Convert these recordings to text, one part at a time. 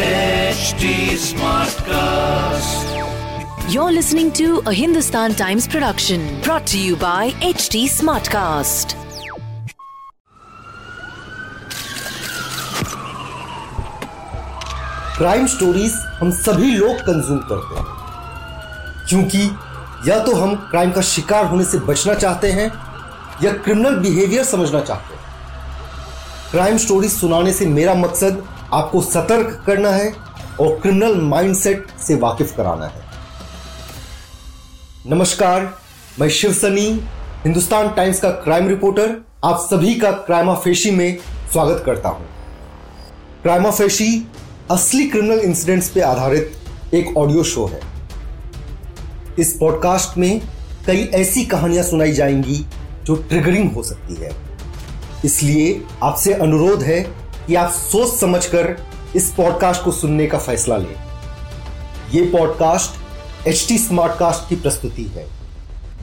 HD Smartcast. You're listening to a Hindustan Times production brought to you by HT Smartcast. Crime stories हम सभी लोग consume करते हैं क्योंकि या तो हम क्राइम का शिकार होने से बचना चाहते हैं या क्रिमिनल बिहेवियर समझना चाहते हैं क्राइम स्टोरीज सुनाने से मेरा मकसद आपको सतर्क करना है और क्रिमिनल माइंडसेट से वाकिफ कराना है। नमस्कार, मैं शिव सनी, हिंदुस्तान टाइम्स का क्राइम रिपोर्टर आप सभी का क्राइमा फेशी में स्वागत करता हूँ। क्राइमा फेशी असली क्रिमिनल इंसिडेंट्स पे आधारित एक ऑडियो शो है। इस पॉडकास्ट में कई ऐसी कहानियाँ सुनाई जाएँगी जो ट्रिगरिंग हो सकती है। इसलिए आपसे अनुरोध है कि आप सोच समझकर इस पॉडकास्ट को सुनने का फैसला लें। यह पॉडकास्ट एच टी स्मार्टकास्ट की प्रस्तुति है,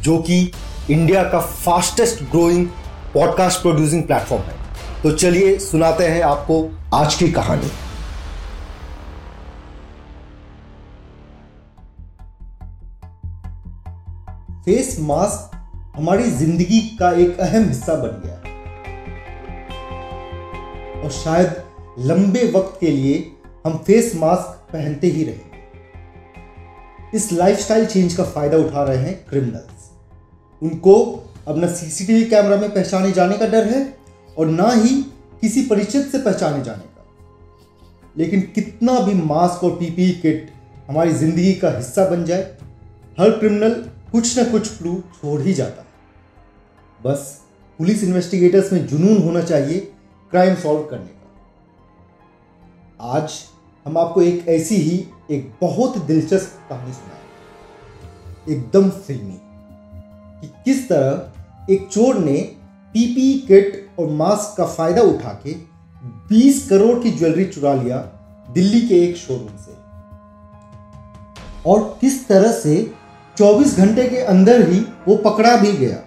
जो कि इंडिया का fastest growing podcast producing platform है। तो चलिए सुनाते हैं आपको आज की कहानी। फेस मास्क हमारी ज़िंदगी का एक अहम हिस्सा बन गया और शायद लंबे वक्त के लिए हम फेस मास्क पहनते ही रहे। इस लाइफस्टाइल चेंज का फ़ायदा उठा रहे हैं क्रिमिनल्स उनको अब न सीसीटीवी कैमरा में पहचाने जाने का डर है और ना ही किसी परिचित से पहचाने जाने का। लेकिन कितना भी मास्क और पीपीई किट हमारी ज़िंदगी का हिस्सा बन जाए, हर क्रिमिनल कुछ न कुछ क्लू छोड़ ही जाता है। बस पुलिस इन्वेस्टिगेटर्स में जुनून होना चाहिए क्राइम सॉल्व करने का। आज हम आपको एक ऐसी ही, एक बहुत दिलचस्प कहानी सुनाए एकदम फिल्मी। कि किस तरह एक चोर ने पीपी किट और मास्क का फ़ायदा उठा के 20 करोड़ की ज्वेलरी चुरा लिया दिल्ली के एक शोरूम से। और किस तरह से 24 घंटे के अंदर ही वो पकड़ा भी गया।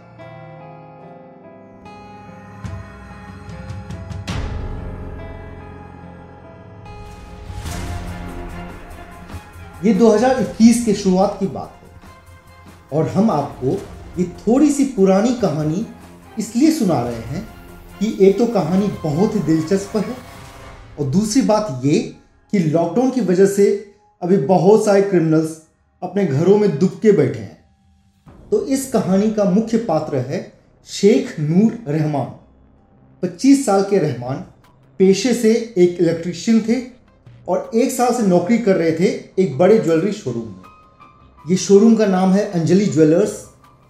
ये 2021 के शुरुआत की बात है। और हम आपको ये थोड़ी सी पुरानी कहानी इसलिए सुना रहे हैं कि एक तो कहानी बहुत ही दिलचस्प है और दूसरी बात ये कि लॉकडाउन की वजह से अभी बहुत सारे क्रिमिनल्स अपने घरों में दुबके बैठे हैं। तो इस कहानी का मुख्य पात्र है शेख नूर रहमान। 25 साल के रहमान, पेशे से एक इलेक्ट्रीशियन थे और एक साल से नौकरी कर रहे थे एक बड़े ज्वेलरी शोरूम में। ये शोरूम का नाम है अंजलि ज्वेलर्स,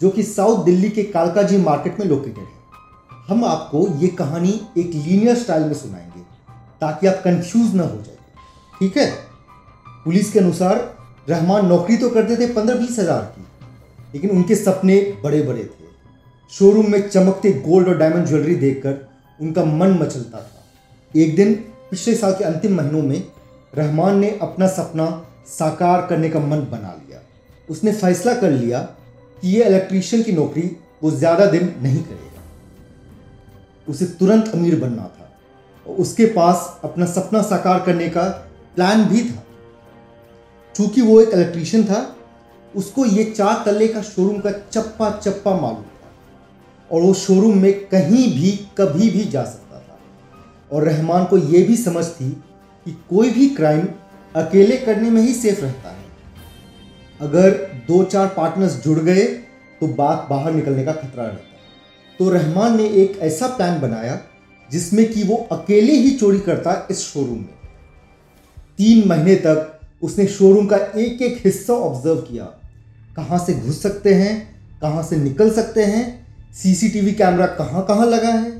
जो कि साउथ दिल्ली के कालकाजी मार्केट में लोकेटेड है। हम आपको ये कहानी एक लीनियर स्टाइल में सुनाएँगे, ताकि आप कंफ्यूज ना हो जाए। ठीक है? पुलिस के अनुसार रहमान नौकरी तो करते थे पंद्रह बीस हज़ार की, लेकिन उनके सपने बड़े बड़े थे। शोरूम में चमकते गोल्ड और डायमंड ज्वेलरी देखकर उनका मन मचलता था। एक दिन पिछले साल के अंतिम महीनों में रहमान ने अपना सपना साकार करने का मन बना लिया। उसने फैसला कर लिया कि यह इलेक्ट्रीशियन की नौकरी वो ज़्यादा दिन नहीं करेगा। उसे तुरंत अमीर बनना था और उसके पास अपना सपना साकार करने का प्लान भी था। चूँकि वो एक इलेक्ट्रीशियन था, उसको ये चार तल्ले का शोरूम का चप्पा चप्पा मालूम था और वो शोरूम में कहीं भी, कभी भी जा सकता था। और रहमान को ये भी समझ थी कि कोई भी क्राइम अकेले करने में ही सेफ़ रहता है। अगर दो चार पार्टनर्स जुड़ गए तो बात बाहर निकलने का खतरा रहता है। तो रहमान ने एक ऐसा प्लान बनाया, जिसमें कि वो अकेले ही चोरी करता इस शोरूम में। तीन महीने तक उसने शोरूम का एक एक हिस्सा ऑब्ज़र्व किया। कहाँ से घुस सकते हैं, कहाँ से निकल सकते हैं सीसीटीवी कैमरा कहाँ कहाँ लगा है,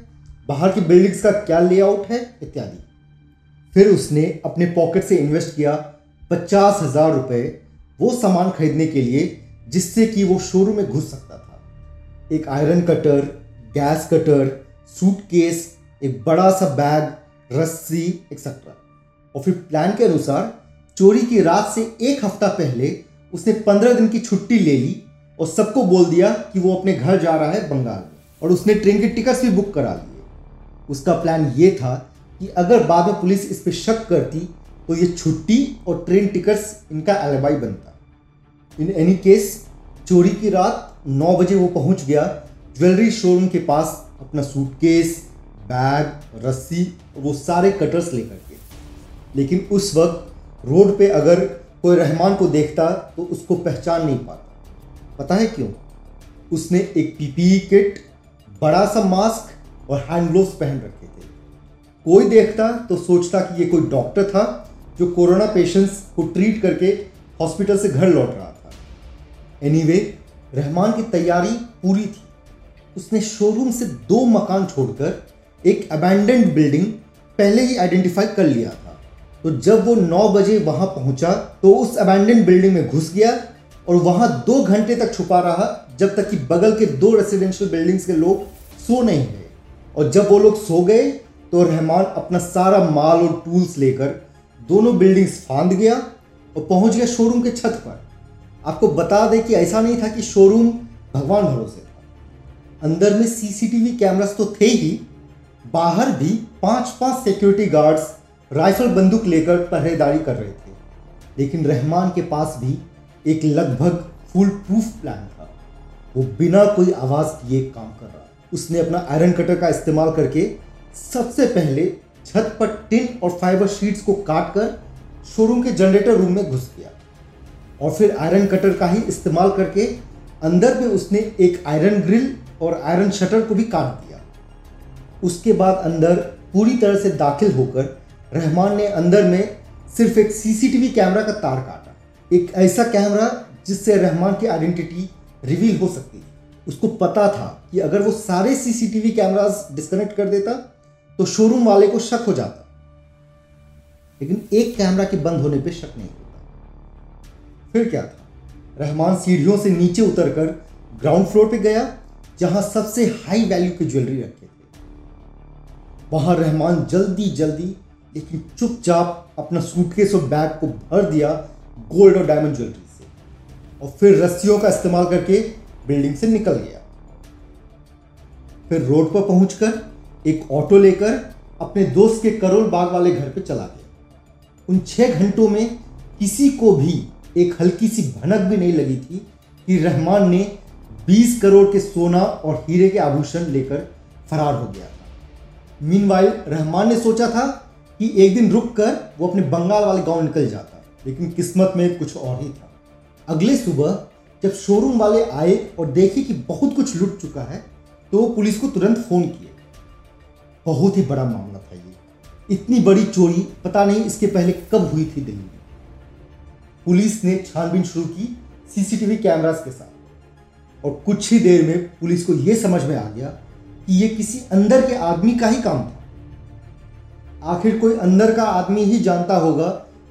बाहर की बिल्डिंग्स का क्या लेआउट है, इत्यादि। फिर उसने अपने पॉकेट से इन्वेस्ट किया पचास हज़ार रुपये वो सामान खरीदने के लिए, जिससे कि वो शोरूम में घुस सकता था। एक iron cutter gas cutter suitcase एक बड़ा सा बैग रस्सी एक्सेट्रा और फिर प्लान के अनुसार चोरी की रात से एक हफ़्ता पहले उसने पंद्रह दिन की छुट्टी ले ली और सबको बोल दिया कि वो अपने घर जा रहा है बंगाल में। और उसने ट्रेन के टिकट्स भी बुक करा लिए। उसका प्लान ये था कि अगर बाद में पुलिस इस पर शक करती तो ये छुट्टी और ट्रेन टिकट्स इनका एलिबाई बनता। इन एनी केस चोरी की रात नौ बजे वो पहुँच गया। ज्वेलरी शोरूम के पास अपना सूटकेस बैग रस्सी, वो सारे कटर्स लेकर के। लेकिन उस वक्त रोड पे अगर कोई रहमान को देखता तो उसको पहचान नहीं पाता। पता है क्यों? उसने एक पीपीई किट, बड़ा सा मास्क और हैंड ग्लोव्स पहन रखे थे। कोई देखता तो सोचता कि ये कोई डॉक्टर था जो कोरोना पेशेंट्स को ट्रीट करके हॉस्पिटल से घर लौट रहा था। एनीवे anyway, रहमान की तैयारी पूरी थी। उसने शोरूम से दो मकान छोड़कर एक अबैंडेंड बिल्डिंग पहले ही आइडेंटिफाई कर लिया था। तो जब वो नौ बजे वहाँ पहुँचा तो उस अबैंडेंड बिल्डिंग में घुस गया और वहाँ दो घंटे तक छुपा रहा जब तक कि बगल के दो रेसिडेंशियल बिल्डिंग्स के लोग सो नहीं गए। और जब वो लोग सो गए तो रहमान अपना सारा माल और टूल्स लेकर दोनों बिल्डिंग्स फांद गया और पहुँच गया शोरूम के छत पर। आपको बता दें कि ऐसा नहीं था कि शोरूम भगवान भरोसे था। अंदर में सीसीटीवी कैमरास तो थे ही, बाहर भी पाँच पाँच सिक्योरिटी गार्ड्स राइफल बंदूक लेकर पहरेदारी कर रहे थे। लेकिन रहमान के पास भी एक लगभग फुल प्रूफ प्लान था। वो बिना कोई आवाज़ किए काम कर रहा। उसने अपना आयरन कटर का इस्तेमाल करके सबसे पहले छत पर टिन और फाइबर शीट्स को काट कर शोरूम के जनरेटर रूम में घुस गया और फिर आयरन कटर का ही इस्तेमाल करके अंदर में उसने एक आयरन ग्रिल और आयरन शटर को भी काट दिया। उसके बाद अंदर पूरी तरह से दाखिल होकर रहमान ने अंदर में सिर्फ़ एक सीसीटीवी कैमरा का तार काटा। एक ऐसा कैमरा जिससे रहमान की आइडेंटिटी रिवील हो सकती उसको पता था कि अगर वो सारे सीसीटीवी कैमरास डिस्कनेक्ट कर देता तो शोरूम वाले को शक हो जाता। लेकिन एक कैमरा के बंद होने पे शक नहीं होता। फिर क्या था? रहमान सीढ़ियों से नीचे उतरकर ग्राउंड फ्लोर पे गया, जहाँ सबसे हाई वैल्यू की ज्वेलरी रखे थे। वहाँ रहमान जल्दी जल्दी लेकिन चुपचाप अपना सूटकेस और बैग को भर दिया गोल्ड और डायमंड ज्वेलरी से। और फिर रस्सियों का इस्तेमाल करके बिल्डिंग से निकल गया। फिर रोड पर पहुंचकर एक ऑटो लेकर अपने दोस्त के करोल बाग वाले घर पर चला गया। उन छह घंटों में किसी को भी एक हल्की सी भनक भी नहीं लगी थी कि रहमान ने 20 करोड़ के सोना और हीरे के आभूषण लेकर फरार हो गया था। मीन रहमान ने सोचा था कि एक दिन रुक कर वो अपने बंगाल वाले गाँव निकल जाता, लेकिन किस्मत में कुछ और ही था। अगले सुबह, जब शोरूम वाले आए और देखे कि बहुत कुछ लुट चुका है तो पुलिस को तुरंत फ़ोन किए बहुत ही बड़ा मामला था ये। इतनी बड़ी चोरी, पता नहीं इसके पहले कब हुई थी दिल्ली में। पुलिस ने छानबीन शुरू की सीसीटीवी कैमरास के साथ। और कुछ ही देर में पुलिस को यह समझ में आ गया कि यह किसी अंदर के आदमी का ही काम था। आखिर कोई अंदर का आदमी ही जानता होगा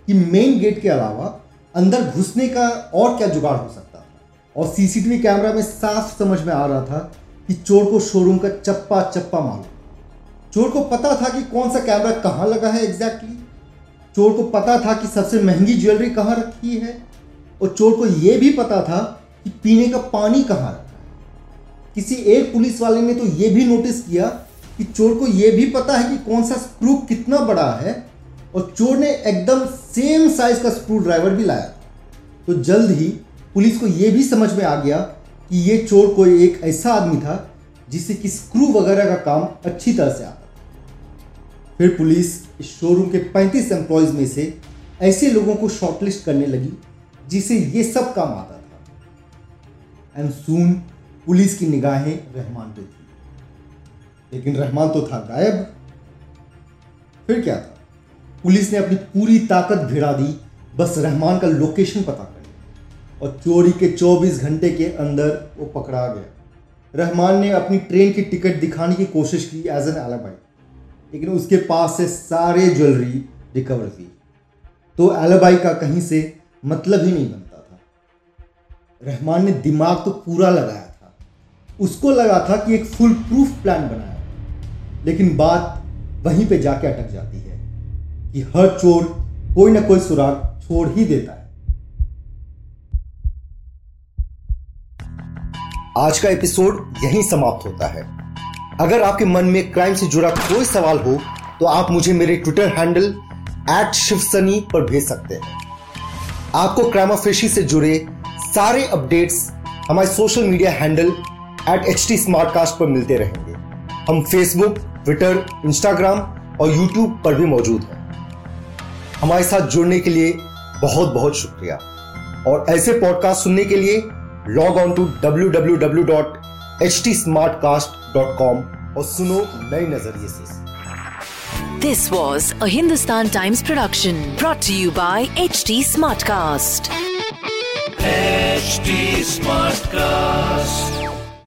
कि मेन गेट के अलावा अंदर घुसने का और क्या जुगाड़ हो सकता था। और सीसीटीवी कैमरा में साफ़ समझ में आ रहा था कि चोर को शोरूम का चप्पा चप्पा मालूम। चोर को पता था कि कौन सा कैमरा कहाँ लगा है एग्जैक्टली चोर को पता था कि सबसे महँगी ज्वेलरी कहाँ रखी है। और चोर को यह भी पता था कि पीने का पानी कहाँ रखा है। किसी एक पुलिस वाले ने तो ये भी नोटिस किया कि चोर को यह भी पता है कि कौन सा स्क्रू कितना बड़ा है। और चोर ने एकदम सेम साइज़ का स्क्रू ड्राइवर भी लाया। तो जल्द ही पुलिस को यह भी समझ में आ गया कि ये चोर कोई एक ऐसा आदमी था जिससे कि स्क्रू वगैरह का काम अच्छी तरह से आता फिर पुलिस इस शोरूम के 35 एम्प्लॉयज़ में से ऐसे लोगों को शॉर्टलिस्ट करने लगी, जिसे ये सब काम आता था। एंड सून पुलिस की निगाहें रहमान पे थी। लेकिन रहमान तो था गायब। फिर क्या था? पुलिस ने अपनी पूरी ताकत भिड़ा दी, बस रहमान का लोकेशन पता कर और चोरी के 24 घंटे के अंदर वो पकड़ा गया। रहमान ने अपनी ट्रेन की टिकट दिखाने की कोशिश की एज एन एलाबाई लेकिन उसके पास से सारे ज्वेलरी रिकवर की तो एलबाई का कहीं से मतलब ही नहीं बनता था। रहमान ने दिमाग तो पूरा लगाया था। उसको लगा था कि एक फुल प्रूफ प्लान बनाया लेकिन बात वहीं पे जाके अटक जाती है कि हर चोर कोई ना कोई सुराग छोड़ ही देता है। आज का एपिसोड यहीं समाप्त होता है। अगर आपके मन में क्राइम से जुड़ा कोई सवाल हो तो आप मुझे मेरे ट्विटर हैंडल एट शिवसनी पर भेज सकते हैं। आपको क्रामाफेशी से जुड़े सारे अपडेट्स हमारे social media handle at H T पर मिलते रहेंगे। हम फेसबुक ट्विटर इंस्टाग्राम और यूट्यूब पर भी मौजूद हैं। हमारे साथ जुड़ने के लिए बहुत बहुत शुक्रिया। और ऐसे पॉडकास्ट सुनने के लिए log on to W W W dot H T Smartcast dot com और सुनो नए नजरिए से This was a Hindustan Times production brought to you by HT Smartcast. HT Smartcast.